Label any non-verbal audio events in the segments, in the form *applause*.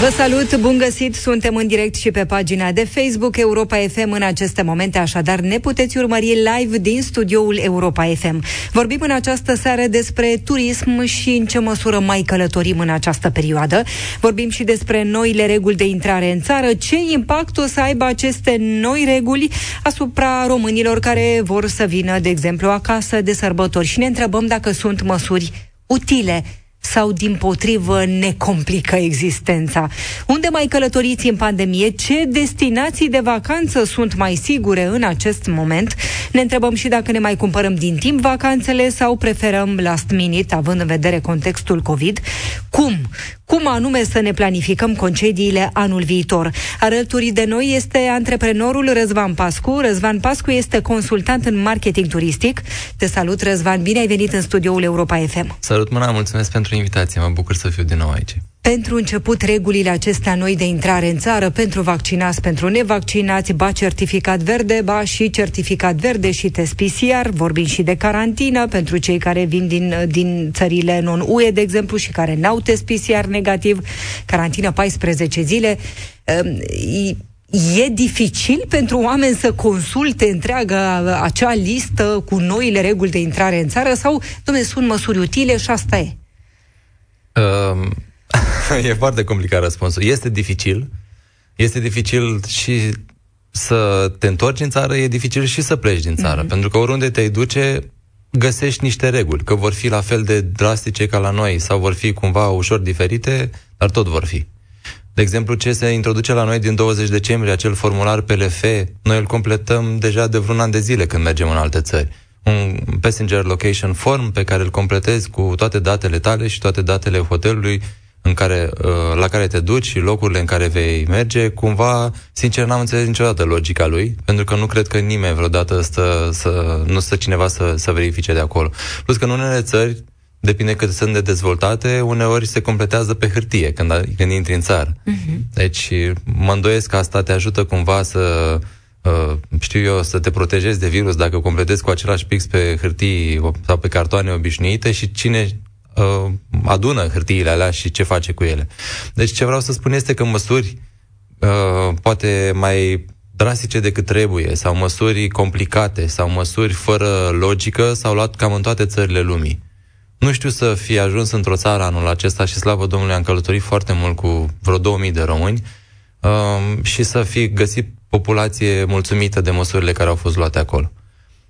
Vă salut, bun găsit! Suntem în direct și pe pagina de Facebook Europa FM în aceste momente, așadar ne puteți urmări live din studioul Europa FM. Vorbim în această seară despre turism și în ce măsură mai călătorim în această perioadă. Vorbim și despre noile reguli de intrare în țară, ce impact o să aibă aceste noi reguli asupra românilor care vor să vină, de exemplu, acasă de sărbători și ne întrebăm dacă sunt măsuri utile sau din potrivă ne complică existența? Unde mai călătoriți în pandemie? Ce destinații de vacanță sunt mai sigure în acest moment? Ne întrebăm și dacă ne mai cumpărăm din timp vacanțele sau preferăm last minute, având în vedere contextul COVID. Cum? Cum anume să ne planificăm concediile anul viitor. Alături de noi este antreprenorul Răzvan Pascu. Răzvan Pascu este consultant în marketing turistic. Te salut, Răzvan, bine ai venit în studioul Europa FM. Salut, mâna, mulțumesc pentru invitație, mă bucur să fiu din nou aici. Pentru început, regulile acestea noi de intrare în țară pentru vaccinați, pentru nevaccinați, ba certificat verde, ba și certificat verde și test PCR, vorbim și de carantină pentru cei care vin din, din țările non-UE, de exemplu, și care n-au test PCR negativ, carantină 14 zile. Ehm, e dificil pentru oameni să consulte întreaga acea listă cu noile reguli de intrare în țară sau, domnule, sunt măsuri utile și asta e? Um *laughs* e foarte complicat răspunsul. Este dificil. Este dificil și să te întorci în țară, e dificil și să pleci din țară. Mm-hmm. Pentru că oriunde te duce, găsești niște reguli. Că vor fi la fel de drastice ca la noi sau vor fi cumva ușor diferite, dar tot vor fi. De exemplu, ce se introduce la noi din 20 decembrie, acel formular PLF, noi îl completăm deja de vreun an de zile când mergem în alte țări. Un passenger location form pe care îl completezi cu toate datele tale și toate datele hotelului în care, uh, la care te duci și locurile în care vei merge, cumva, sincer, n-am înțeles niciodată logica lui, pentru că nu cred că nimeni vreodată stă, să, nu stă cineva să, să verifice de acolo. Plus că în unele țări, depinde cât sunt de dezvoltate, uneori se completează pe hârtie când, când intri în țară. Uh-huh. Deci mă îndoiesc că asta te ajută cumva să, uh, știu eu, să te protejezi de virus dacă completezi cu același pix pe hârtii sau pe cartoane obișnuite și cine uh, adună hârtiile alea și ce face cu ele. Deci ce vreau să spun este că măsuri uh, poate mai drastice decât trebuie sau măsuri complicate sau măsuri fără logică s-au luat cam în toate țările lumii. Nu știu să fi ajuns într-o țară anul acesta și slavă Domnului am călătorit foarte mult cu vreo 2000 de români uh, și să fi găsit populație mulțumită de măsurile care au fost luate acolo.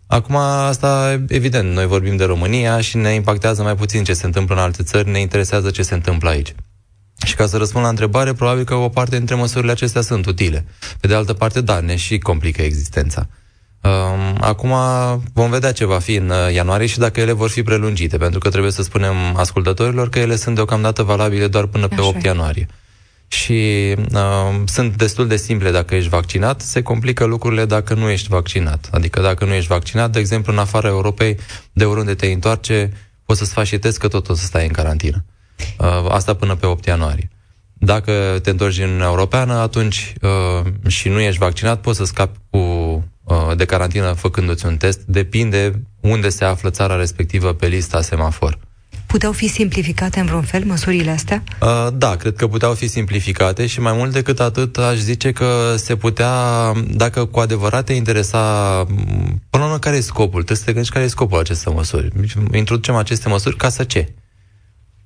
Acum, asta, evident, noi vorbim de România și ne impactează mai puțin ce se întâmplă în alte țări, ne interesează ce se întâmplă aici. Și ca să răspund la întrebare, probabil că o parte dintre măsurile acestea sunt utile. Pe de altă parte, da, ne și complică existența. Um, acum vom vedea ce va fi în uh, ianuarie și dacă ele vor fi prelungite, pentru că trebuie să spunem ascultătorilor că ele sunt deocamdată valabile doar până pe Așa 8 ianuarie și uh, sunt destul de simple dacă ești vaccinat, se complică lucrurile dacă nu ești vaccinat. Adică dacă nu ești vaccinat, de exemplu, în afara Europei, de oriunde te întoarce, poți să-ți faci și test că tot o să stai în carantină. Uh, asta până pe 8 ianuarie. Dacă te întorci în Europeană, atunci uh, și nu ești vaccinat, poți să scapi cu, uh, de carantină făcându-ți un test. Depinde unde se află țara respectivă pe lista semafor. Puteau fi simplificate în vreun fel măsurile astea? Uh, da, cred că puteau fi simplificate și mai mult decât atât aș zice că se putea, dacă cu adevărat te interesa, până la urmă care e scopul? Trebuie să te gândești care e scopul acestor măsuri. Introducem aceste măsuri ca să ce?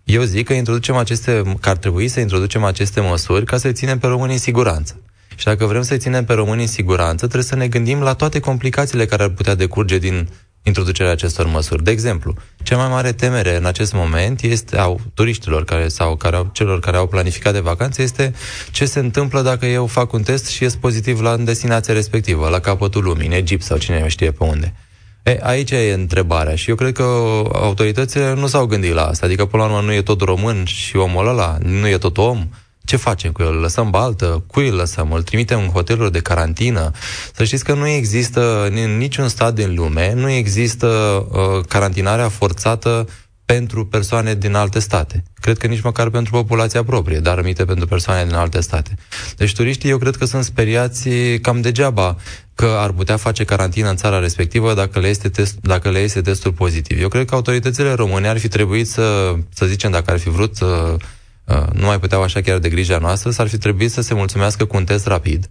Eu zic că introducem aceste, că ar trebui să introducem aceste măsuri ca să-i ținem pe românii în siguranță. Și dacă vrem să-i ținem pe românii în siguranță, trebuie să ne gândim la toate complicațiile care ar putea decurge din introducerea acestor măsuri. De exemplu, cea mai mare temere în acest moment este au turiștilor care sau care au, celor care au planificat de vacanțe este ce se întâmplă dacă eu fac un test și ies pozitiv la destinația respectivă, la capătul lumii, în Egipt sau cine știe pe unde. E, aici e întrebarea și eu cred că autoritățile nu s-au gândit la asta. Adică, până la urmă, nu e tot român și omul ăla, nu e tot om, ce facem cu el? Îl lăsăm baltă? Cui îl lăsăm? Îl trimitem în hoteluri de carantină? Să știți că nu există în niciun stat din lume, nu există uh, carantinarea forțată pentru persoane din alte state. Cred că nici măcar pentru populația proprie, dar amite pentru persoane din alte state. Deci turiștii eu cred că sunt speriați cam degeaba că ar putea face carantină în țara respectivă dacă le este, test, dacă le este testul pozitiv. Eu cred că autoritățile române ar fi trebuit să, să zicem, dacă ar fi vrut să uh, nu mai puteau așa chiar de grija noastră, s-ar fi trebuit să se mulțumească cu un test rapid.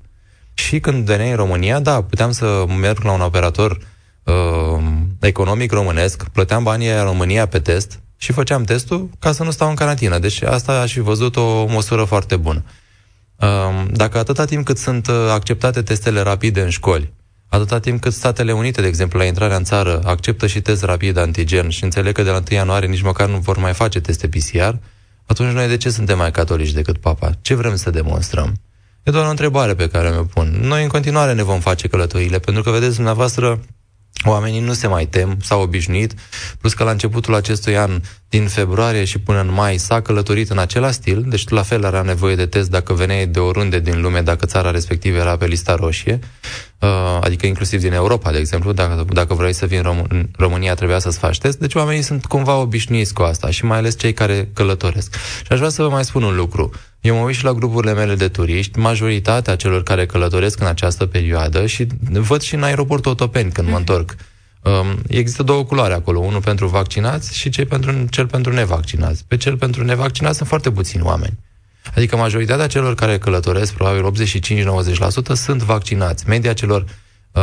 Și când veneai în România, da, puteam să merg la un operator uh, economic românesc, plăteam banii în România pe test și făceam testul ca să nu stau în carantină. Deci asta aș fi văzut o măsură foarte bună. Uh, dacă atâta timp cât sunt uh, acceptate testele rapide în școli, atâta timp cât Statele Unite, de exemplu, la intrarea în țară, acceptă și test rapid antigen și înțeleg că de la 1 ianuarie nici măcar nu vor mai face teste PCR, atunci noi de ce suntem mai catolici decât papa? Ce vrem să demonstrăm? E doar o întrebare pe care mi-o pun. Noi în continuare ne vom face călătorile, pentru că, vedeți, dumneavoastră, Oamenii nu se mai tem, s-au obișnuit, plus că la începutul acestui an, din februarie și până în mai, s-a călătorit în același stil, deci la fel era nevoie de test dacă veneai de oriunde din lume, dacă țara respectivă era pe lista roșie, uh, adică inclusiv din Europa, de exemplu, dacă, dacă vrei să vii în, Rom- în România trebuia să-ți faci test, deci oamenii sunt cumva obișnuiți cu asta și mai ales cei care călătoresc. Și aș vrea să vă mai spun un lucru. Eu mă uit și la grupurile mele de turiști, majoritatea celor care călătoresc în această perioadă și văd și în aeroportul Otopeni când mă mhm. întorc. Um, există două culoare acolo, unul pentru vaccinați și cei pentru, cel pentru nevaccinați. Pe cel pentru nevaccinați sunt foarte puțini oameni. Adică majoritatea celor care călătoresc, probabil 85-90%, sunt vaccinați. Media celor uh,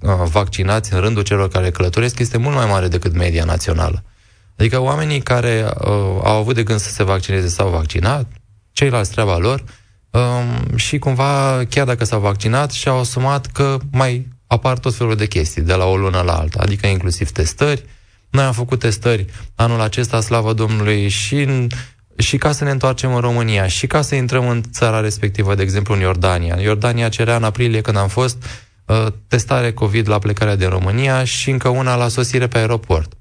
uh, vaccinați în rândul celor care călătoresc este mult mai mare decât media națională. Adică oamenii care uh, au avut de gând să se vaccineze s-au vaccinat, ceilalți treaba lor um, și cumva, chiar dacă s-au vaccinat, și-au asumat că mai apar tot felul de chestii de la o lună la alta, adică inclusiv testări. Noi am făcut testări anul acesta, slavă Domnului, și, în, și ca să ne întoarcem în România, și ca să intrăm în țara respectivă, de exemplu în Iordania. Iordania cerea în aprilie, când am fost, uh, testare COVID la plecarea din România și încă una la sosire pe aeroport,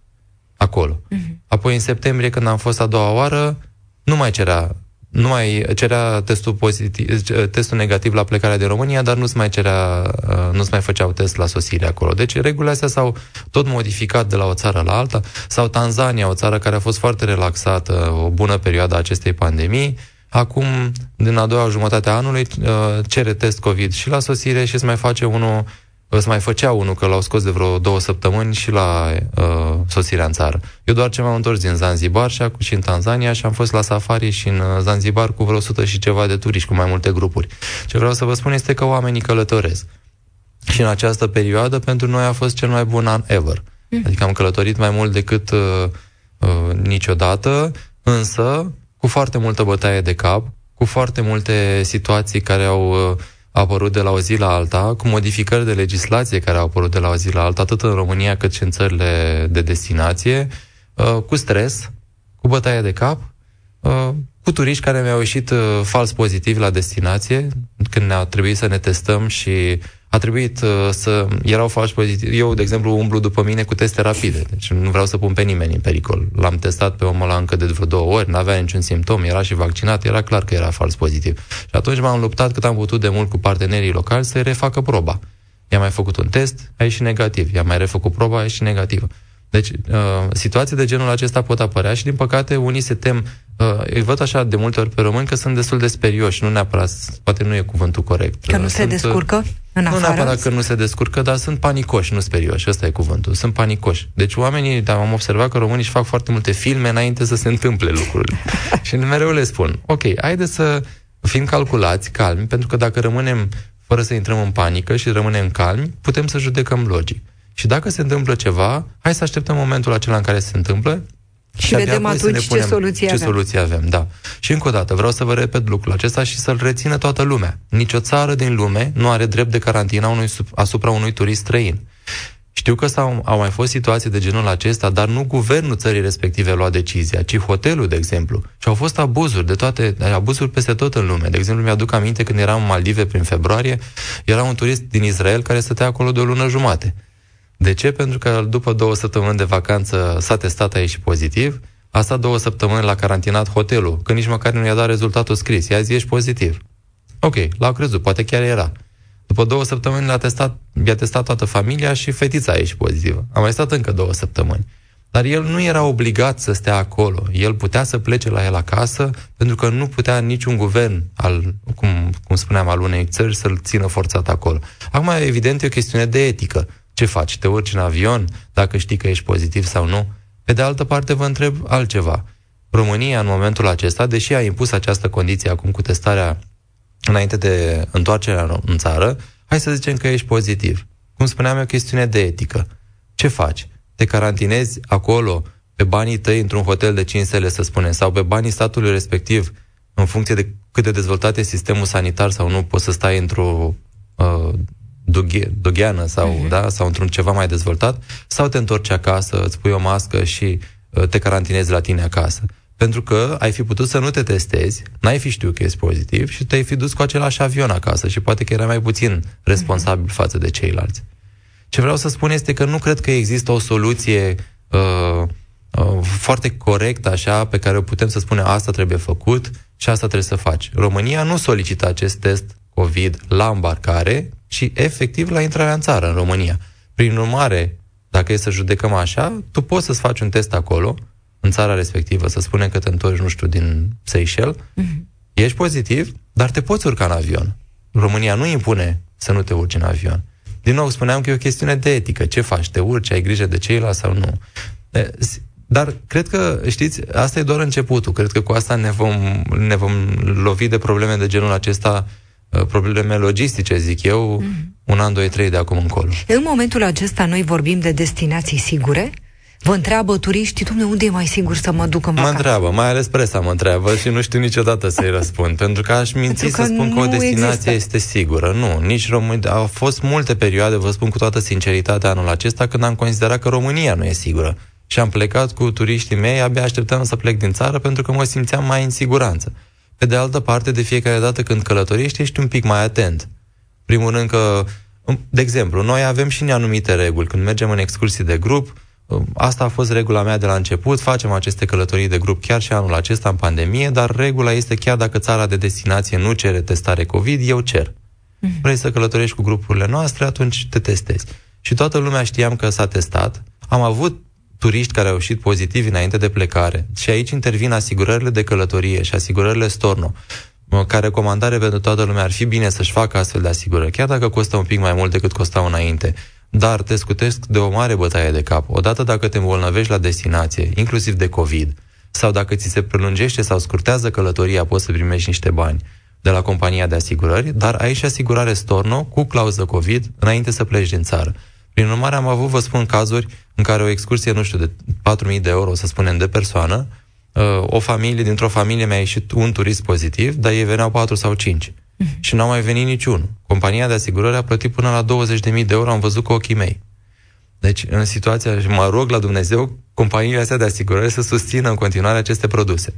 acolo. Uh-huh. Apoi în septembrie, când am fost a doua oară, nu mai cerea nu mai cerea testul, pozitiv, testul negativ la plecarea de România, dar nu-ți mai, cerea, uh, nu-ți mai făceau test la sosire acolo. Deci regulile astea s-au tot modificat de la o țară la alta. Sau Tanzania, o țară care a fost foarte relaxată o bună perioadă a acestei pandemii, acum, din a doua jumătate a anului, uh, cere test COVID și la sosire și îți mai face unul Îți mai făcea unul că l-au scos de vreo două săptămâni și la uh, sosirea în țară. Eu doar ce m-am întors din Zanzibar și, și în Tanzania și am fost la safari și în uh, Zanzibar cu vreo 100 și ceva de turiști, cu mai multe grupuri. Ce vreau să vă spun este că oamenii călătoresc. Și în această perioadă pentru noi a fost cel mai bun an ever. Mm. Adică am călătorit mai mult decât uh, uh, niciodată, însă cu foarte multă bătaie de cap, cu foarte multe situații care au... Uh, a apărut de la o zi la alta, cu modificări de legislație care au apărut de la o zi la alta, atât în România cât și în țările de destinație, uh, cu stres, cu bătaie de cap, uh, cu turiști care mi-au ieșit uh, fals pozitivi la destinație, când ne-a trebuit să ne testăm și a trebuit uh, să... Erau falși pozitivi. Eu, de exemplu, umblu după mine cu teste rapide. Deci nu vreau să pun pe nimeni în pericol. L-am testat pe omul ăla încă de vreo două ori, n-avea niciun simptom, era și vaccinat, era clar că era fals pozitiv. Și atunci m-am luptat cât am putut de mult cu partenerii locali să-i refacă proba. I-am mai făcut un test, a ieșit negativ. I-am mai refăcut proba, a ieșit negativă. Deci, uh, situații de genul acesta pot apărea și, din păcate, unii se tem. Uh, îi văd așa de multe ori pe români că sunt destul de sperioși, nu neapărat, poate nu e cuvântul corect. Că nu uh, se sunt, descurcă în afară? Nu neapărat că nu se descurcă, dar sunt panicoși, nu sperioși, ăsta e cuvântul, sunt panicoși. Deci oamenii, dar am observat că românii își fac foarte multe filme înainte să se întâmple lucrurile. *laughs* și mereu le spun, ok, haide să fim calculați, calmi, pentru că dacă rămânem fără să intrăm în panică și rămânem calmi, putem să judecăm logic. Și dacă se întâmplă ceva, hai să așteptăm momentul acela în care se întâmplă și, și vedem atunci ce soluție ce avem. soluție avem. Da. Și încă o dată, vreau să vă repet lucrul acesta și să-l rețină toată lumea. Nici o țară din lume nu are drept de carantină unui, asupra unui turist străin. Știu că s-au, au mai fost situații de genul acesta, dar nu guvernul țării respective lua decizia, ci hotelul, de exemplu. Și au fost abuzuri de toate, abuzuri peste tot în lume. De exemplu, mi-aduc aminte când eram în Maldive prin februarie, era un turist din Israel care stătea acolo de o lună jumate. De ce? Pentru că după două săptămâni de vacanță s-a testat aici pozitiv, a stat două săptămâni la carantinat hotelul, că nici măcar nu i-a dat rezultatul scris. I-a zis, ești pozitiv. Ok, l-au crezut, poate chiar era. După două săptămâni l-a testat, i-a testat toată familia și fetița a ieșit pozitivă. A mai stat încă două săptămâni. Dar el nu era obligat să stea acolo. El putea să plece la el acasă, pentru că nu putea niciun guvern, al, cum, cum spuneam, al unei țări să-l țină forțat acolo. Acum, evident, e o chestiune de etică. Ce faci? Te urci în avion dacă știi că ești pozitiv sau nu? Pe de altă parte, vă întreb altceva. România, în momentul acesta, deși a impus această condiție acum cu testarea înainte de întoarcerea în țară, hai să zicem că ești pozitiv. Cum spuneam, e o chestiune de etică. Ce faci? Te carantinezi acolo pe banii tăi într-un hotel de 5 stele, să spunem, sau pe banii statului respectiv, în funcție de cât de dezvoltat e sistemul sanitar sau nu, poți să stai într-o uh, dughe, dugheană sau, uh-huh. da, sau într-un ceva mai dezvoltat, sau te întorci acasă, îți pui o mască și uh, te carantinezi la tine acasă. Pentru că ai fi putut să nu te testezi, n-ai fi știut că ești pozitiv și te-ai fi dus cu același avion acasă și poate că era mai puțin responsabil față de ceilalți. Ce vreau să spun este că nu cred că există o soluție uh, uh, foarte corectă așa pe care o putem să spunem asta trebuie făcut și asta trebuie să faci. România nu solicită acest test COVID la îmbarcare, ci efectiv la intrarea în țară, în România. Prin urmare, dacă e să judecăm așa, tu poți să-ți faci un test acolo, în țara respectivă, să spunem că te întorci, nu știu, din Seychelles, mm-hmm. ești pozitiv, dar te poți urca în avion. România nu impune să nu te urci în avion. Din nou, spuneam că e o chestiune de etică. Ce faci? Te urci? Ai grijă de ceilalți sau nu? Dar cred că, știți, asta e doar începutul. Cred că cu asta ne vom, ne vom lovi de probleme de genul acesta uh, probleme logistice, zic eu, mm-hmm. un an, doi, trei de acum încolo. În momentul acesta noi vorbim de destinații sigure? Vă întreabă turiștii, dumne, unde e mai sigur să mă duc în vacanță? Mă întreabă, mai ales presa mă întreabă și nu știu niciodată să-i răspund, *laughs* pentru că aș minți că să spun că o destinație există. este sigură. Nu, nici România. Au fost multe perioade, vă spun cu toată sinceritatea anul acesta, când am considerat că România nu e sigură. Și am plecat cu turiștii mei, abia așteptam să plec din țară pentru că mă simțeam mai în siguranță. Pe de altă parte, de fiecare dată când călătorești, ești un pic mai atent. Primul rând că, de exemplu, noi avem și anumite reguli. Când mergem în excursii de grup, Asta a fost regula mea de la început, facem aceste călătorii de grup chiar și anul acesta în pandemie, dar regula este chiar dacă țara de destinație nu cere testare COVID, eu cer. Mm-hmm. Vrei să călătorești cu grupurile noastre, atunci te testezi. Și toată lumea știam că s-a testat. Am avut turiști care au ieșit pozitivi înainte de plecare. Și aici intervin asigurările de călătorie și asigurările Storno. Ca recomandare pentru toată lumea ar fi bine să-și facă astfel de asigurări, chiar dacă costă un pic mai mult decât costau înainte dar te scutesc de o mare bătaie de cap. Odată dacă te îmbolnăvești la destinație, inclusiv de COVID, sau dacă ți se prelungește sau scurtează călătoria, poți să primești niște bani de la compania de asigurări, dar ai și asigurare Storno cu clauză COVID înainte să pleci din țară. Prin urmare, am avut, vă spun, cazuri în care o excursie, nu știu, de 4.000 de euro, să spunem, de persoană, uh, o familie, dintr-o familie mi-a ieșit un turist pozitiv, dar ei veneau 4 sau 5. Mm-hmm. Și n-au mai venit niciunul. Compania de asigurări a plătit până la 20.000 de euro, am văzut cu ochii mei. Deci, în situația, și mă rog la Dumnezeu, companiile astea de asigurări să susțină în continuare aceste produse.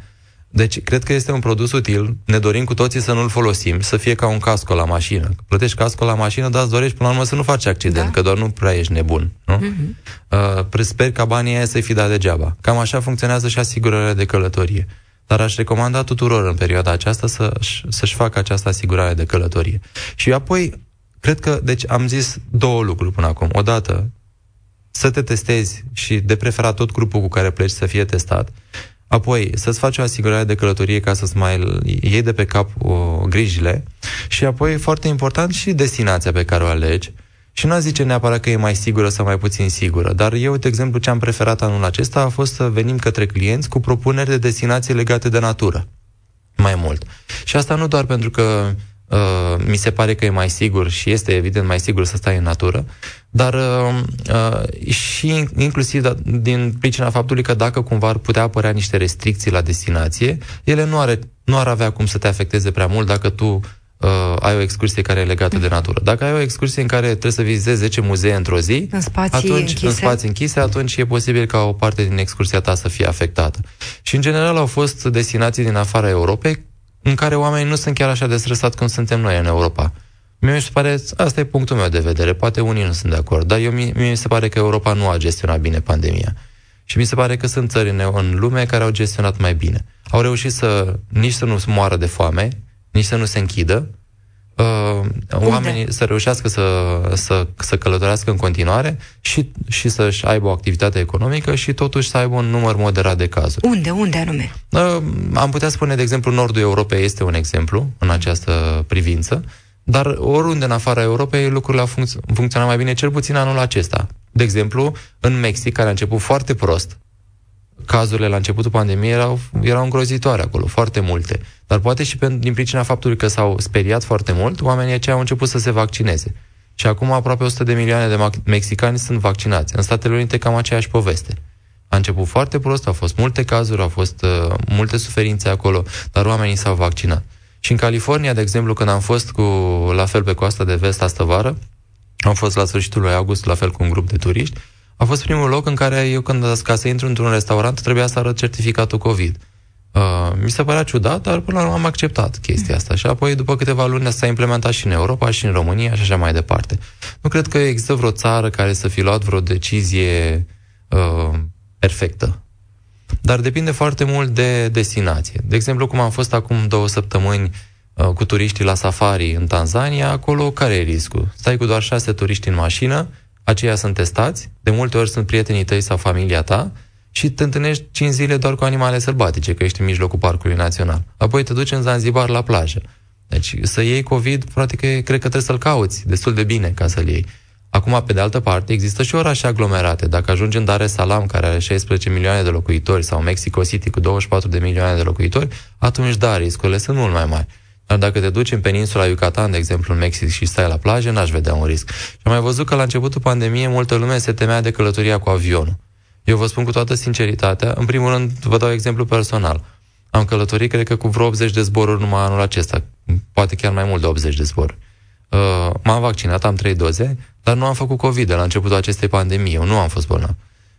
Deci, cred că este un produs util, ne dorim cu toții să nu-l folosim, să fie ca un casco la mașină. Plătești casco la mașină, dar îți dorești până la urmă să nu faci accident, da. că doar nu prea ești nebun. Nu? Uh-huh. Uh, sper ca banii aia să-i fi dat degeaba. Cam așa funcționează și asigurările de călătorie dar aș recomanda tuturor în perioada aceasta să, să-și facă această asigurare de călătorie. Și apoi, cred că, deci am zis două lucruri până acum. Odată, să te testezi și de preferat tot grupul cu care pleci să fie testat. Apoi, să-ți faci o asigurare de călătorie ca să-ți mai iei de pe cap o, grijile. Și apoi, foarte important, și destinația pe care o alegi. Și nu zice neapărat că e mai sigură sau mai puțin sigură, dar eu, de exemplu, ce am preferat anul acesta a fost să venim către clienți cu propuneri de destinații legate de natură. Mai mult. Și asta nu doar pentru că uh, mi se pare că e mai sigur și este evident mai sigur să stai în natură, dar uh, uh, și inclusiv da, din pricina faptului că dacă cumva ar putea apărea niște restricții la destinație, ele nu, are, nu ar avea cum să te afecteze prea mult dacă tu uh, ai o excursie care e legată de natură. Dacă ai o excursie în care trebuie să vizitezi 10 muzee într-o zi, în spații, atunci, închise. în spații închise, atunci e posibil ca o parte din excursia ta să fie afectată. Și în general au fost destinații din afara Europei în care oamenii nu sunt chiar așa de stresați cum suntem noi în Europa. Mie mi se pare, asta e punctul meu de vedere, poate unii nu sunt de acord, dar eu, mie, mie mi se pare că Europa nu a gestionat bine pandemia. Și mi se pare că sunt țări în, în lume care au gestionat mai bine. Au reușit să nici să nu moară de foame, nici să nu se închidă, uh, oamenii să reușească să, să, să călătorească în continuare și, și să-și aibă o activitate economică și totuși să aibă un număr moderat de cazuri. Unde? Unde anume? Uh, am putea spune, de exemplu, Nordul Europei este un exemplu în această privință, dar oriunde în afara Europei lucrurile au funcț- funcționat mai bine, cel puțin anul acesta. De exemplu, în Mexic, care a început foarte prost, cazurile la începutul pandemiei erau, erau îngrozitoare acolo, foarte multe. Dar poate și pentru, din pricina faptului că s-au speriat foarte mult, oamenii aceia au început să se vaccineze. Și acum aproape 100 de milioane de mexicani sunt vaccinați. În Statele Unite cam aceeași poveste. A început foarte prost, au fost multe cazuri, au fost uh, multe suferințe acolo, dar oamenii s-au vaccinat. Și în California, de exemplu, când am fost cu, la fel pe coasta de vest astă vară, am fost la sfârșitul lui august, la fel cu un grup de turiști, a fost primul loc în care eu, când ca să intru într-un restaurant, trebuia să arăt certificatul COVID. Uh, mi se părea ciudat, dar până la urmă am acceptat chestia asta. Și apoi, după câteva luni, s-a implementat și în Europa, și în România, și așa mai departe. Nu cred că există vreo țară care să fi luat vreo decizie uh, perfectă. Dar depinde foarte mult de destinație. De exemplu, cum am fost acum două săptămâni uh, cu turiștii la safari în Tanzania, acolo care e riscul? Stai cu doar șase turiști în mașină, aceia sunt testați, de multe ori sunt prietenii tăi sau familia ta, și te întâlnești 5 zile doar cu animale sălbatice, că ești în mijlocul parcului național. Apoi te duci în Zanzibar la plajă. Deci să iei COVID, practic, cred că trebuie să-l cauți destul de bine ca să-l iei. Acum, pe de altă parte, există și orașe aglomerate. Dacă ajungi în Dar es Salaam, care are 16 milioane de locuitori, sau Mexico City cu 24 de milioane de locuitori, atunci, da, riscurile sunt mult mai mari. Dar dacă te duci în peninsula Yucatan, de exemplu, în Mexic și stai la plajă, n-aș vedea un risc. Și am mai văzut că la începutul pandemiei multă lume se temea de călătoria cu avionul. Eu vă spun cu toată sinceritatea, în primul rând vă dau exemplu personal. Am călătorit, cred că cu vreo 80 de zboruri numai anul acesta, poate chiar mai mult de 80 de zboruri. Uh, m-am vaccinat, am trei doze, dar nu am făcut COVID de la începutul acestei pandemii. Eu nu am fost bolnav.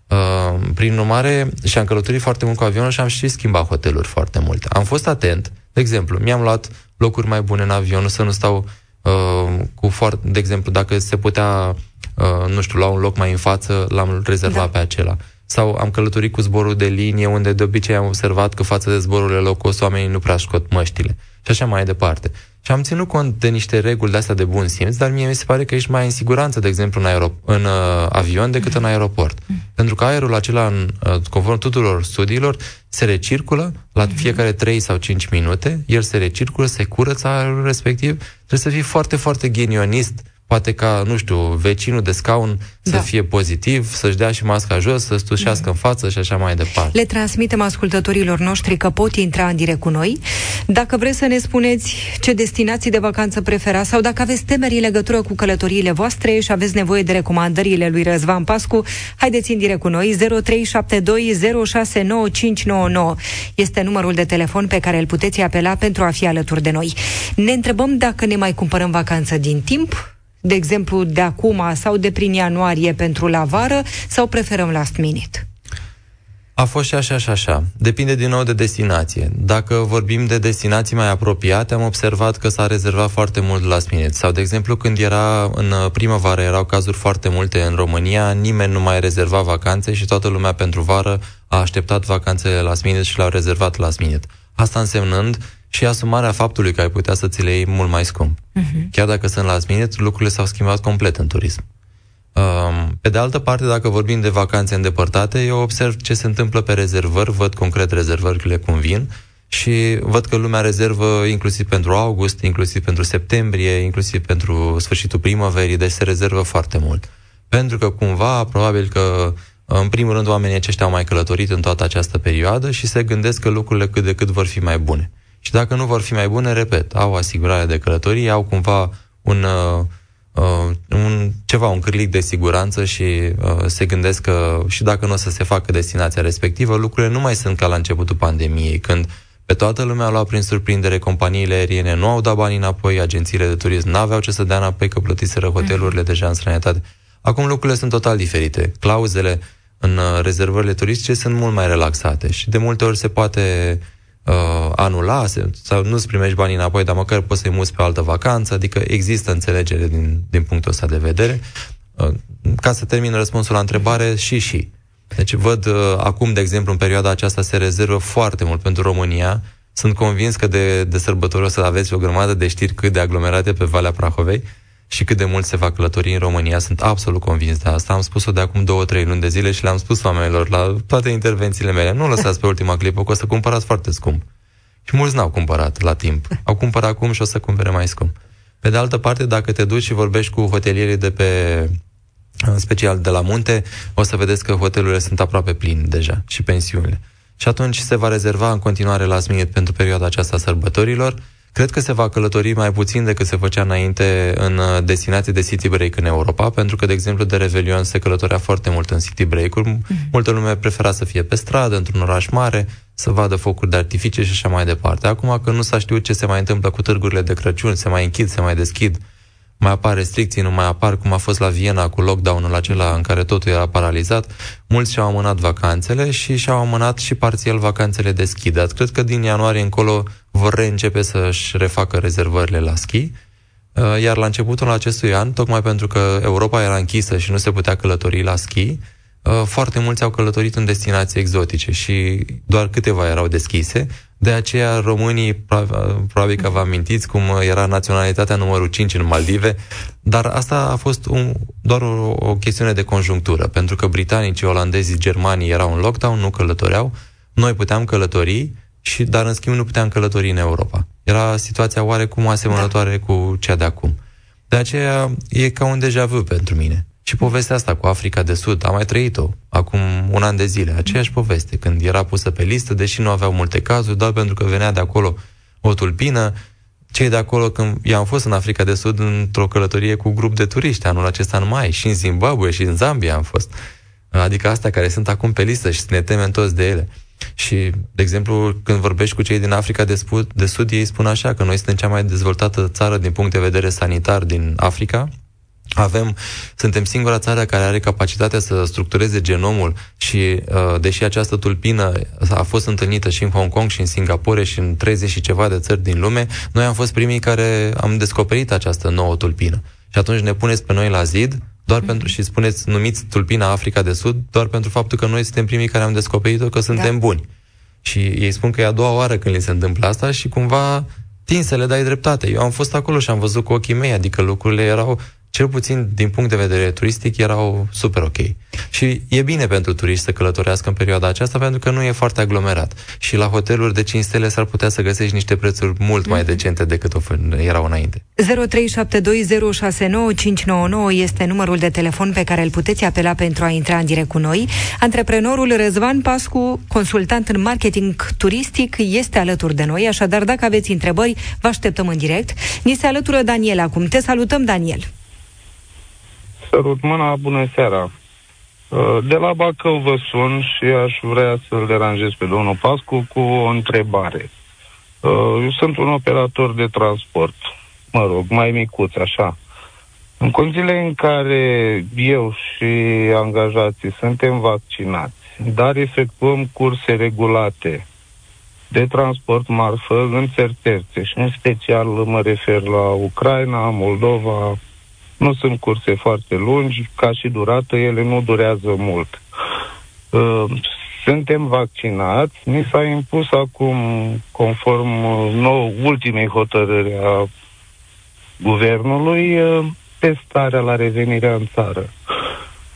Uh, prin urmare, și am călătorit foarte mult cu avionul și am și schimbat hoteluri foarte multe. Am fost atent, de exemplu, mi-am luat locuri mai bune în avion, să nu stau uh, cu foarte, de exemplu, dacă se putea, uh, nu știu, la un loc mai în față, l-am rezervat da. pe acela sau am călătorit cu zborul de linie, unde de obicei am observat că față de zborurile low cost oamenii nu prea scot măștile și așa mai departe. Și am ținut cont de niște reguli de-astea de bun simț, dar mie mi se pare că ești mai în siguranță, de exemplu, în, aerop- în uh, avion decât în aeroport. Mm. Pentru că aerul acela, în, uh, conform tuturor studiilor, se recirculă la mm. fiecare 3 sau 5 minute, el se recirculă, se curăță aerul respectiv. Trebuie să fii foarte, foarte ghinionist poate ca, nu știu, vecinul de scaun da. să fie pozitiv, să-și dea și masca jos, să stușească da. în față și așa mai departe. Le transmitem ascultătorilor noștri că pot intra în direct cu noi. Dacă vreți să ne spuneți ce destinații de vacanță preferați sau dacă aveți temeri în legătură cu călătoriile voastre și aveți nevoie de recomandările lui Răzvan Pascu, haideți în direct cu noi 0372069599. Este numărul de telefon pe care îl puteți apela pentru a fi alături de noi. Ne întrebăm dacă ne mai cumpărăm vacanță din timp de exemplu, de acum sau de prin ianuarie pentru la vară sau preferăm last minute? A fost și așa și așa. Depinde din nou de destinație. Dacă vorbim de destinații mai apropiate, am observat că s-a rezervat foarte mult last minute. Sau, de exemplu, când era în primăvară, erau cazuri foarte multe în România, nimeni nu mai rezerva vacanțe și toată lumea pentru vară a așteptat vacanțele last minute și le-au rezervat last minute. Asta însemnând și asumarea faptului că ai putea să ți le iei mult mai scump. Uh-huh. Chiar dacă sunt last minute, lucrurile s-au schimbat complet în turism. Um, pe de altă parte, dacă vorbim de vacanțe îndepărtate, eu observ ce se întâmplă pe rezervări, văd concret rezervările cum vin și văd că lumea rezervă inclusiv pentru august, inclusiv pentru septembrie, inclusiv pentru sfârșitul primăverii, deci se rezervă foarte mult. Pentru că cumva, probabil că în primul rând, oamenii aceștia au mai călătorit în toată această perioadă și se gândesc că lucrurile cât de cât vor fi mai bune. Și dacă nu vor fi mai bune, repet, au asigurare de călătorie, au cumva un, uh, uh, un ceva, un cârlic de siguranță și uh, se gândesc că și dacă nu o să se facă destinația respectivă, lucrurile nu mai sunt ca la începutul pandemiei, când pe toată lumea au luat prin surprindere, companiile aeriene nu au dat bani înapoi, agențiile de turism nu aveau ce să dea înapoi, că plătiseră hotelurile mm-hmm. deja în străinătate. Acum lucrurile sunt total diferite. Clauzele în uh, rezervările turistice sunt mult mai relaxate și de multe ori se poate uh, anula sau nu-ți primești banii înapoi, dar măcar poți să-i muți pe o altă vacanță, adică există înțelegere din, din punctul ăsta de vedere. Uh, ca să termin răspunsul la întrebare, și și. Deci văd uh, acum, de exemplu, în perioada aceasta se rezervă foarte mult pentru România, Sunt convins că de, de sărbători o să aveți o grămadă de știri cât de aglomerate pe Valea Prahovei și cât de mult se va călători în România. Sunt absolut convins de asta. Am spus-o de acum două, trei luni de zile și le-am spus oamenilor la toate intervențiile mele. Nu lăsați pe ultima clipă, că o să cumpărați foarte scump. Și mulți n-au cumpărat la timp. Au cumpărat acum și o să cumpere mai scump. Pe de altă parte, dacă te duci și vorbești cu hotelierii de pe în special de la munte, o să vedeți că hotelurile sunt aproape pline deja și pensiunile. Și atunci se va rezerva în continuare la minute pentru perioada aceasta a sărbătorilor. Cred că se va călători mai puțin decât se făcea înainte în uh, destinații de city break în Europa, pentru că, de exemplu, de Revelion se călătorea foarte mult în city break-uri. Mm-hmm. Multă lume prefera să fie pe stradă, într-un oraș mare, să vadă focuri de artificii și așa mai departe. Acum că nu s-a știut ce se mai întâmplă cu târgurile de Crăciun, se mai închid, se mai deschid, mai apar restricții, nu mai apar, cum a fost la Viena cu lockdown-ul acela în care totul era paralizat, mulți și-au amânat vacanțele și și-au amânat și parțial vacanțele de schi. Dar cred că din ianuarie încolo vor reîncepe să-și refacă rezervările la schi. Uh, iar la începutul acestui an, tocmai pentru că Europa era închisă și nu se putea călători la schi, uh, foarte mulți au călătorit în destinații exotice și doar câteva erau deschise. De aceea românii, probabil că vă amintiți cum era naționalitatea numărul 5 în Maldive, dar asta a fost un, doar o, o chestiune de conjunctură, pentru că britanicii, olandezii, germanii erau în lockdown, nu călătoreau, noi puteam călători, și, dar în schimb nu puteam călători în Europa. Era situația oarecum asemănătoare da. cu cea de acum. De aceea e ca un deja vu pentru mine. Și povestea asta cu Africa de Sud, am mai trăit-o acum un an de zile, aceeași poveste, când era pusă pe listă, deși nu aveau multe cazuri, doar pentru că venea de acolo o tulpină. Cei de acolo, când eu am fost în Africa de Sud într-o călătorie cu grup de turiști anul acesta în mai, și în Zimbabwe și în Zambia am fost. Adică astea care sunt acum pe listă și ne temem toți de ele. Și, de exemplu, când vorbești cu cei din Africa de, Sud, de Sud, ei spun așa că noi suntem cea mai dezvoltată țară din punct de vedere sanitar din Africa, avem, suntem singura țară care are capacitatea să structureze genomul și, uh, deși această tulpină a fost întâlnită și în Hong Kong și în Singapore și în 30 și ceva de țări din lume, noi am fost primii care am descoperit această nouă tulpină. Și atunci ne puneți pe noi la zid doar mm-hmm. pentru și spuneți, numiți tulpina Africa de Sud, doar pentru faptul că noi suntem primii care am descoperit-o, că suntem da. buni. Și ei spun că e a doua oară când li se întâmplă asta și cumva tin să le dai dreptate. Eu am fost acolo și am văzut cu ochii mei, adică lucrurile erau cel puțin din punct de vedere turistic, erau super ok. Și e bine pentru turiști să călătorească în perioada aceasta pentru că nu e foarte aglomerat. Și la hoteluri de 5 stele s-ar putea să găsești niște prețuri mult mai mhm. decente decât erau înainte. 0372069599 este numărul de telefon pe care îl puteți apela pentru a intra în direct cu noi. Antreprenorul Răzvan Pascu, consultant în marketing turistic, este alături de noi, așadar dacă aveți întrebări, vă așteptăm în direct. Ni se alătură Daniel acum. Te salutăm, Daniel! Sărut mâna, bună seara. Uh, de la Bacău vă sun și aș vrea să-l deranjez pe domnul Pascu cu o întrebare. Uh, eu sunt un operator de transport, mă rog, mai micuț, așa. În condițiile în care eu și angajații suntem vaccinați, dar efectuăm curse regulate de transport marfă în țări terțe și în special mă refer la Ucraina, Moldova, nu sunt curse foarte lungi, ca și durată, ele nu durează mult. Uh, suntem vaccinați, ni s-a impus acum, conform uh, nou, ultimei hotărâri a guvernului, uh, testarea la revenirea în țară.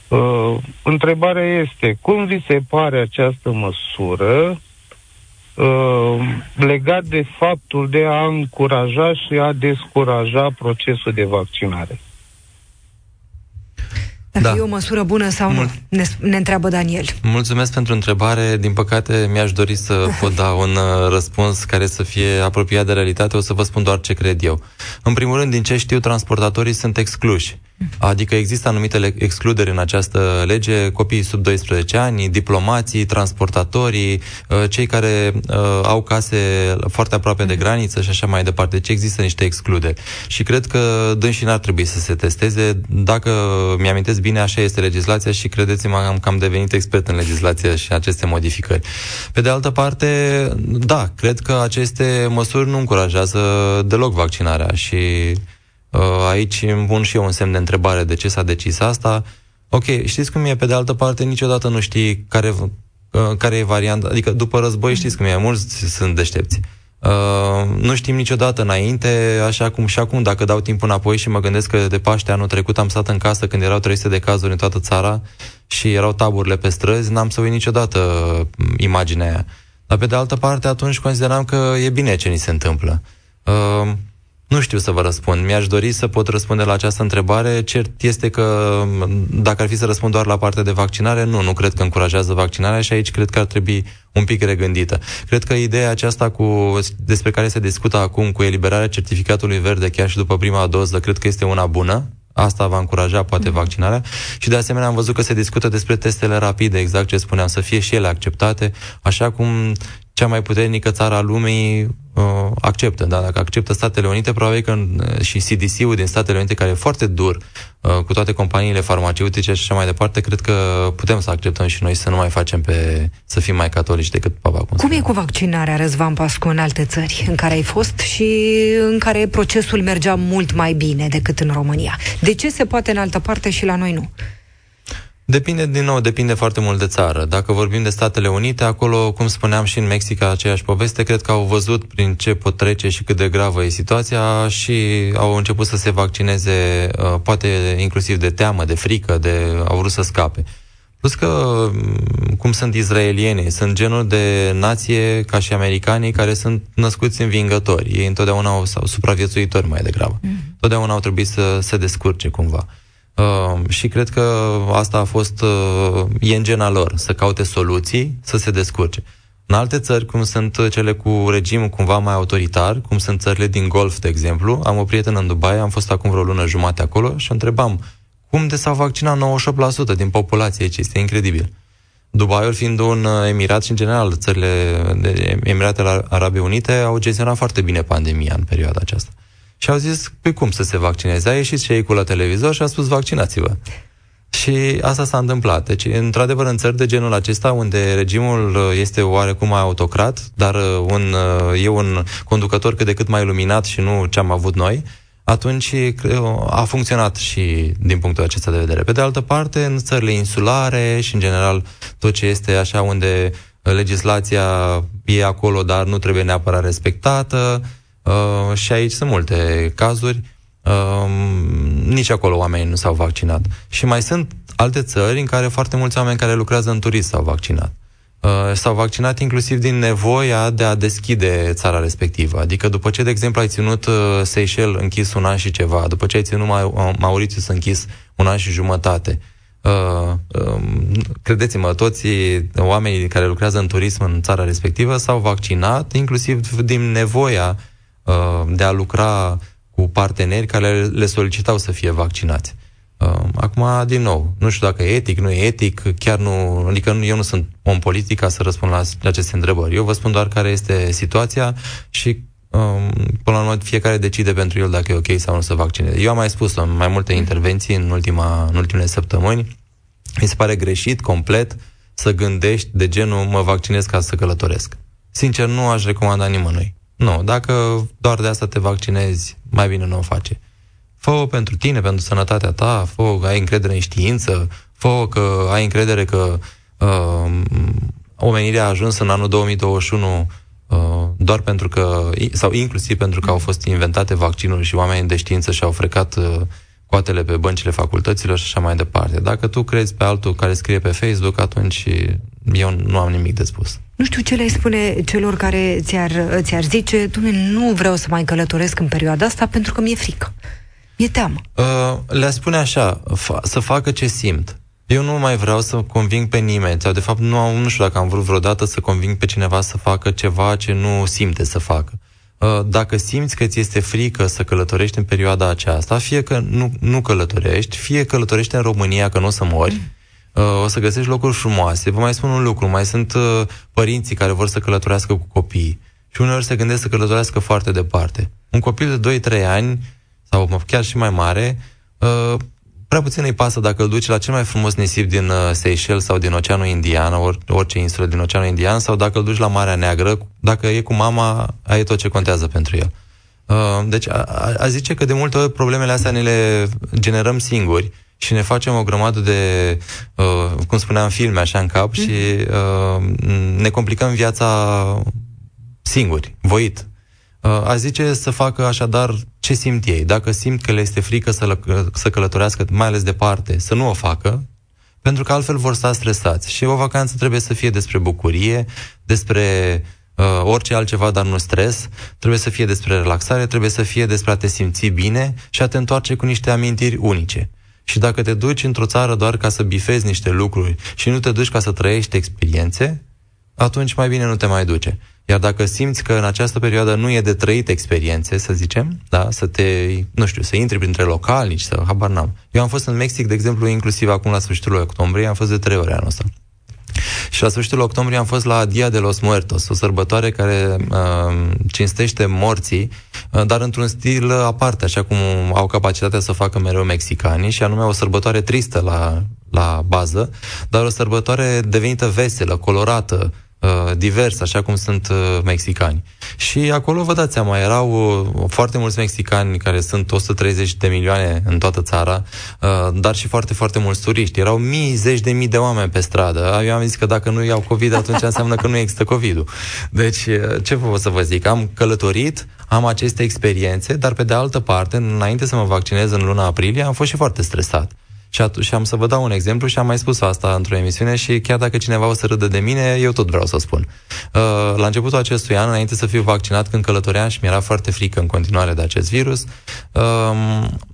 Uh, întrebarea este, cum vi se pare această măsură uh, legat de faptul de a încuraja și a descuraja procesul de vaccinare? Dacă da. e o măsură bună sau Mul- nu, ne, ne întreabă Daniel. Mulțumesc pentru întrebare. Din păcate, mi-aș dori să *laughs* pot da un uh, răspuns care să fie apropiat de realitate. O să vă spun doar ce cred eu. În primul rând, din ce știu, transportatorii sunt excluși. Adică există anumite excluderi în această lege, copiii sub 12 ani, diplomații, transportatorii, uh, cei care uh, au case foarte aproape de graniță și așa mai departe. Deci există niște excluderi. Și cred că dânsii n-ar trebui să se testeze. Dacă mi-amintesc bine, așa este legislația și credeți-mă, am cam devenit expert în legislație și aceste modificări. Pe de altă parte, da, cred că aceste măsuri nu încurajează deloc vaccinarea și Uh, aici îmi pun și eu un semn de întrebare de ce s-a decis asta. Ok, știți cum e? Pe de altă parte, niciodată nu știi care, uh, care e varianta. Adică după război știți cum e, mulți sunt deștepți. Uh, nu știm niciodată înainte, așa cum și acum, dacă dau timp înapoi și mă gândesc că de Paște anul trecut am stat în casă când erau 300 de cazuri în toată țara și erau taburile pe străzi, n-am să uit niciodată mm, imaginea aia. Dar pe de altă parte, atunci consideram că e bine ce ni se întâmplă. Uh, nu știu să vă răspund. Mi-aș dori să pot răspunde la această întrebare. Cert este că dacă ar fi să răspund doar la partea de vaccinare, nu, nu cred că încurajează vaccinarea și aici cred că ar trebui un pic regândită. Cred că ideea aceasta cu, despre care se discută acum cu eliberarea certificatului verde chiar și după prima doză, cred că este una bună. Asta va încuraja poate mm. vaccinarea și de asemenea am văzut că se discută despre testele rapide, exact ce spuneam, să fie și ele acceptate, așa cum cea mai puternică țară a lumii uh, acceptă. Da? Dacă acceptă Statele Unite, probabil că uh, și CDC-ul din Statele Unite, care e foarte dur uh, cu toate companiile farmaceutice și așa mai departe, cred că putem să acceptăm și noi să nu mai facem pe să fim mai catolici decât papa. Cum, cum e cu vaccinarea, Răzvan Pascu, în alte țări în care ai fost și în care procesul mergea mult mai bine decât în România? De ce se poate în altă parte și la noi nu? Depinde, din nou, depinde foarte mult de țară. Dacă vorbim de Statele Unite, acolo, cum spuneam și în Mexic, aceeași poveste, cred că au văzut prin ce pot trece și cât de gravă e situația și au început să se vaccineze, uh, poate inclusiv de teamă, de frică, de au vrut să scape. Plus că, mm, cum sunt izraelieni, sunt genul de nație, ca și americanii, care sunt născuți învingători. Ei întotdeauna au, sau supraviețuitori mai degrabă. Mm. Totdeauna au trebuit să se descurce cumva. Uh, și cred că asta a fost, uh, e în gena lor, să caute soluții, să se descurce. În alte țări, cum sunt cele cu regim cumva mai autoritar, cum sunt țările din Golf, de exemplu, am o prietenă în Dubai, am fost acum vreo lună jumate acolo și o întrebam cum de s-au vaccinat 98% din populație, ce este incredibil. Dubaiul fiind un uh, emirat și în general țările de Emiratele Arabe Unite au gestionat foarte bine pandemia în perioada aceasta. Și au zis, pe cum să se vaccineze? A ieșit și ei cu la televizor și a spus, vaccinați-vă. Și asta s-a întâmplat. Deci, într-adevăr, în țări de genul acesta, unde regimul uh, este oarecum mai autocrat, dar uh, un, uh, e un conducător cât de cât mai iluminat și nu ce am avut noi, atunci a funcționat și din punctul acesta de vedere. Pe de altă parte, în țările insulare și, în general, tot ce este așa unde legislația e acolo, dar nu trebuie neapărat respectată, Uh, și aici sunt multe cazuri. Uh, nici acolo oamenii nu s-au vaccinat. Și mai sunt alte țări în care foarte mulți oameni care lucrează în turism s-au vaccinat. Uh, s-au vaccinat inclusiv din nevoia de a deschide țara respectivă. Adică după ce, de exemplu, ai ținut uh, Seychelles închis un an și ceva, după ce ai ținut uh, Mauritius închis un an și jumătate, Uh, uh, credeți-mă, toți oamenii care lucrează în turism în țara respectivă s-au vaccinat, inclusiv din nevoia Uh, de a lucra cu parteneri care le solicitau să fie vaccinați. Uh, acum, din nou, nu știu dacă e etic, nu e etic, chiar nu, adică eu nu sunt om politic ca să răspund la aceste întrebări. Eu vă spun doar care este situația și um, până la urmă fiecare decide pentru el dacă e ok sau nu să vaccineze. Eu am mai spus în mai multe intervenții în, ultima, în ultimele săptămâni, mi se pare greșit, complet, să gândești de genul mă vaccinez ca să călătoresc. Sincer, nu aș recomanda nimănui. Nu, dacă doar de asta te vaccinezi, mai bine nu o face. fă pentru tine, pentru sănătatea ta, fă că ai încredere în știință, fă că ai încredere că uh, omenirea a ajuns în anul 2021 uh, doar pentru că, sau inclusiv pentru că au fost inventate vaccinuri și oamenii de știință și-au frecat uh, coatele pe băncile facultăților și așa mai departe. Dacă tu crezi pe altul care scrie pe Facebook, atunci eu nu am nimic de spus. Nu știu ce le spune celor care ți-ar, ți-ar zice, tu nu vreau să mai călătoresc în perioada asta pentru că mi-e frică. Mi-e teamă. Uh, le spune așa, fa- să facă ce simt. Eu nu mai vreau să conving pe nimeni, sau de fapt nu, am, nu știu dacă am vrut vreodată să conving pe cineva să facă ceva ce nu simte să facă. Uh, dacă simți că ți este frică să călătorești în perioada aceasta, fie că nu, nu călătorești, fie călătorești în România că nu o să mori, mm uh, o să găsești locuri frumoase. Vă mai spun un lucru, mai sunt uh, părinții care vor să călătorească cu copiii și uneori se gândesc să călătorească foarte departe. Un copil de 2-3 ani, sau chiar și mai mare, uh, prea puțin îi pasă dacă îl duci la cel mai frumos nisip din uh, Seychelles sau din Oceanul Indian, or, orice insulă din Oceanul Indian, sau dacă îl duci la Marea Neagră, dacă e cu mama, ai tot ce contează pentru el. Uh, deci a, a zice că de multe ori problemele astea ne le generăm singuri și ne facem o grămadă de, uh, cum spuneam, filme așa în cap mm-hmm. și uh, ne complicăm viața singuri, voit. aș zice să facă așadar ce simt ei. Dacă simt că le este frică să, lă, să călătorească, mai ales departe, să nu o facă, pentru că altfel vor sta stresați. Și o vacanță trebuie să fie despre bucurie, despre uh, orice altceva, dar nu stres, trebuie să fie despre relaxare, trebuie să fie despre a te simți bine și a te întoarce cu niște amintiri unice. Și dacă te duci într-o țară doar ca să bifezi niște lucruri și nu te duci ca să trăiești experiențe, atunci mai bine nu te mai duce. Iar dacă simți că în această perioadă nu e de trăit experiențe, să zicem, da, să te, nu știu, să intri printre localnici, să habar n-am. Eu am fost în Mexic, de exemplu, inclusiv acum la sfârșitul octombrie, am fost de trei ori anul ăsta. Și la sfârșitul octombrie am fost la Dia de los Muertos, o sărbătoare care uh, cinstește morții, uh, dar într-un stil aparte, așa cum au capacitatea să facă mereu mexicanii, și anume o sărbătoare tristă la, la bază, dar o sărbătoare devenită veselă, colorată, Uh, divers, așa cum sunt uh, mexicani. Și acolo, vă dați seama, erau uh, foarte mulți mexicani, care sunt 130 de milioane în toată țara, dar și foarte, foarte mulți turiști. Erau mii, zeci de mii de oameni pe stradă. Eu am zis că dacă nu iau COVID, atunci *laughs* înseamnă că nu există COVID-ul. Deci, ce vă să vă zic? Am călătorit, am aceste experiențe, dar pe de altă parte, înainte să mă vaccinez în luna aprilie, am fost și foarte stresat. Și, atunci, și am să vă dau un exemplu și am mai spus asta într-o emisiune și chiar dacă cineva o să râdă de mine, eu tot vreau să spun. Uh, la începutul acestui an, înainte să fiu vaccinat, când călătoream și mi-era foarte frică în continuare de acest virus, uh,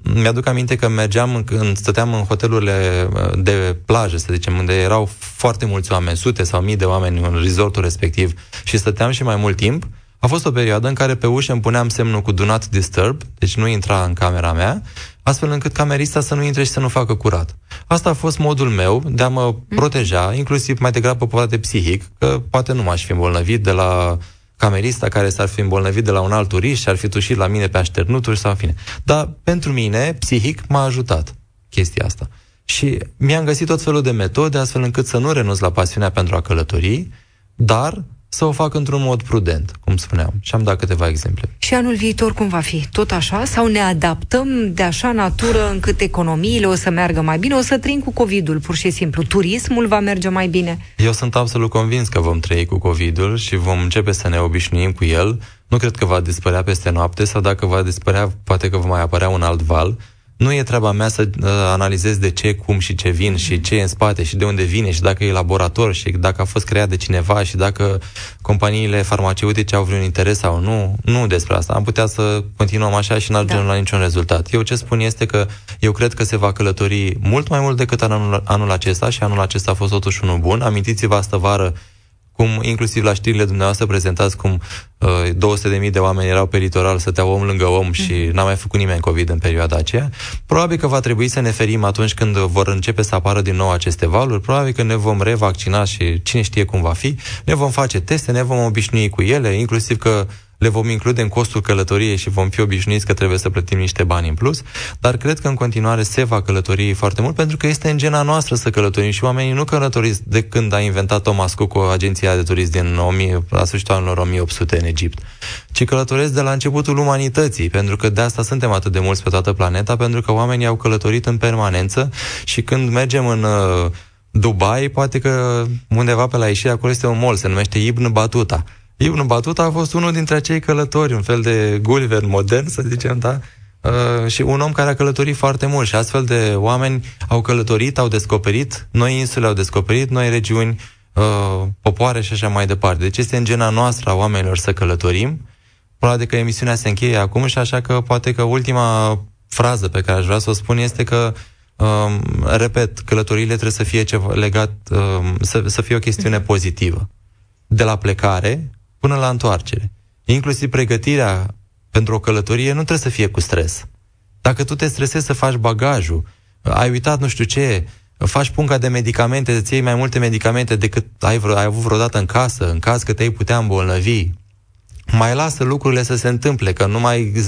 mi-aduc aminte că mergeam, când stăteam în hotelurile uh, de plajă, să zicem, unde erau foarte mulți oameni, sute sau mii de oameni în resortul respectiv și stăteam și mai mult timp, a fost o perioadă în care pe ușă îmi puneam semnul cu Do Not Disturb, deci nu intra în camera mea, astfel încât camerista să nu intre și să nu facă curat. Asta a fost modul meu de a mă mm. proteja, inclusiv mai degrabă poate psihic, că poate nu m-aș fi îmbolnăvit de la camerista care s-ar fi îmbolnăvit de la un alt turist și ar fi tușit la mine pe așternuturi sau în fine. Dar pentru mine, psihic, m-a ajutat chestia asta. Și mi-am găsit tot felul de metode astfel încât să nu renunț la pasiunea pentru a călători, dar să o fac într-un mod prudent, cum spuneam. Și am dat câteva exemple. Și anul viitor cum va fi? Tot așa? Sau ne adaptăm de așa natură încât economiile o să meargă mai bine? O să trăim cu COVID-ul, pur și simplu. Turismul va merge mai bine? Eu sunt absolut convins că vom trăi cu COVID-ul și vom începe să ne obișnuim cu el. Nu cred că va dispărea peste noapte sau dacă va dispărea, poate că va mai apărea un alt val nu e treaba mea să uh, analizez de ce, cum și ce vin și ce e în spate și de unde vine și dacă e laborator și dacă a fost creat de cineva și dacă companiile farmaceutice au vreun interes sau nu. Nu despre asta. Am putea să continuăm așa și n-ajungem da. la niciun rezultat. Eu ce spun este că eu cred că se va călători mult mai mult decât anul, anul acesta și anul acesta a fost totuși unul bun. Amintiți-vă asta vară cum inclusiv la știrile dumneavoastră prezentați cum uh, 200.000 de oameni erau pe litoral, stăteau om lângă om și mm-hmm. n-a mai făcut nimeni COVID în perioada aceea. Probabil că va trebui să ne ferim atunci când vor începe să apară din nou aceste valuri, probabil că ne vom revaccina și cine știe cum va fi, ne vom face teste, ne vom obișnui cu ele, inclusiv că le vom include în costul călătoriei și vom fi obișnuiți că trebuie să plătim niște bani în plus, dar cred că în continuare se va călători foarte mult pentru că este în gena noastră să călătorim și oamenii nu călătoriți de când a inventat Thomas Cook o agenție de turism din 1000, la sfârșitul anilor 1800 în Egipt, ci călătoresc de la începutul umanității, pentru că de asta suntem atât de mulți pe toată planeta, pentru că oamenii au călătorit în permanență și când mergem în uh, Dubai, poate că undeva pe la ieșire acolo este un mall, se numește Ibn Batuta Ibn Batuta a fost unul dintre acei călători, un fel de Gulliver modern, să zicem, da? Uh, și un om care a călătorit foarte mult și astfel de oameni au călătorit, au descoperit noi insule, au descoperit noi regiuni, uh, popoare și așa mai departe. Deci este în gena noastră a oamenilor să călătorim. Probabil că emisiunea se încheie acum și așa că poate că ultima frază pe care aș vrea să o spun este că uh, repet, călătoriile trebuie să fie ceva legat, uh, să, să fie o chestiune pozitivă. De la plecare, până la întoarcere. Inclusiv pregătirea pentru o călătorie nu trebuie să fie cu stres. Dacă tu te stresezi să faci bagajul, ai uitat nu știu ce, faci punga de medicamente, îți iei mai multe medicamente decât ai, vreo, ai avut vreodată în casă, în caz că te-ai putea îmbolnăvi, mai lasă lucrurile să se întâmple, că numai 0,0001%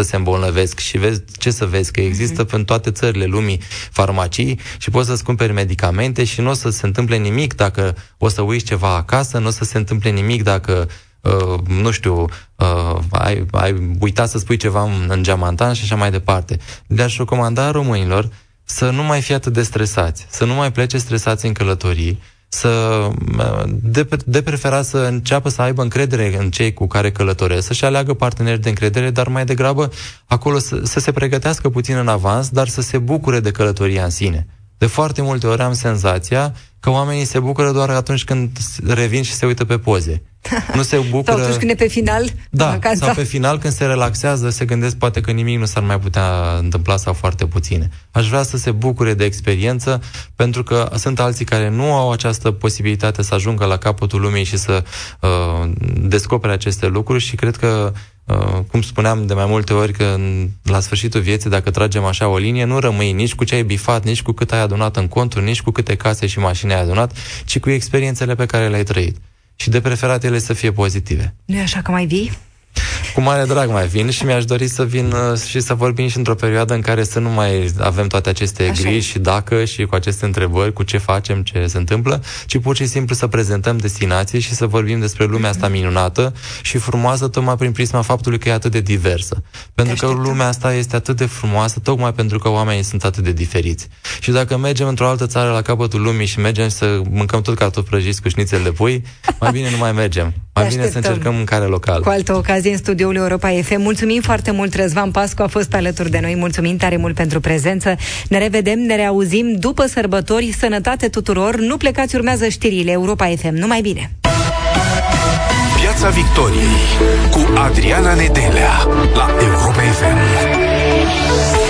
se îmbolnăvesc și vezi ce să vezi, că există mm-hmm. în toate țările lumii farmacii și poți să-ți cumperi medicamente și nu o să se întâmple nimic dacă o să uiți ceva acasă, nu o să se întâmple nimic dacă Uh, nu știu, uh, ai, ai uitat să spui ceva în, în geamantan și așa mai departe. Le-aș recomanda românilor să nu mai fie atât de stresați, să nu mai plece stresați în călătorii, să de, de preferat să înceapă să aibă încredere în cei cu care călătoresc, să-și aleagă parteneri de încredere, dar mai degrabă acolo să, să se pregătească puțin în avans, dar să se bucure de călătoria în sine. De foarte multe ori am senzația că oamenii se bucură doar atunci când revin și se uită pe poze. Nu se bucură... sau atunci când e pe final. Da, sau pe final când se relaxează, se gândesc poate că nimic nu s-ar mai putea întâmpla sau foarte puține. Aș vrea să se bucure de experiență, pentru că sunt alții care nu au această posibilitate să ajungă la capătul lumii și să uh, descopere aceste lucruri și cred că Uh, cum spuneam de mai multe ori că în, la sfârșitul vieții, dacă tragem așa o linie, nu rămâi nici cu ce ai bifat, nici cu cât ai adunat în conturi, nici cu câte case și mașini ai adunat, ci cu experiențele pe care le-ai trăit. Și de preferat ele să fie pozitive. Nu e așa că mai vii? Cu mare drag mai vin și mi-aș dori să vin uh, și să vorbim și într-o perioadă în care să nu mai avem toate aceste Așa. griji și dacă și cu aceste întrebări, cu ce facem, ce se întâmplă, ci pur și simplu să prezentăm destinații și să vorbim despre lumea asta minunată și frumoasă tocmai prin prisma faptului că e atât de diversă. Pentru că lumea asta este atât de frumoasă tocmai pentru că oamenii sunt atât de diferiți. Și dacă mergem într-o altă țară la capătul lumii și mergem să mâncăm tot cartofi prăjiți cu șnițel de pui, mai bine nu mai mergem. Mai bine să încercăm mâncare locală. Cu altă ocazie în studioul Europa FM. Mulțumim foarte mult, Răzvan Pascu a fost alături de noi. Mulțumim tare mult pentru prezență. Ne revedem, ne reauzim după sărbători. Sănătate tuturor. Nu plecați, urmează știrile Europa FM. Numai bine! Piața Victoriei cu Adriana Nedelea la Europa FM.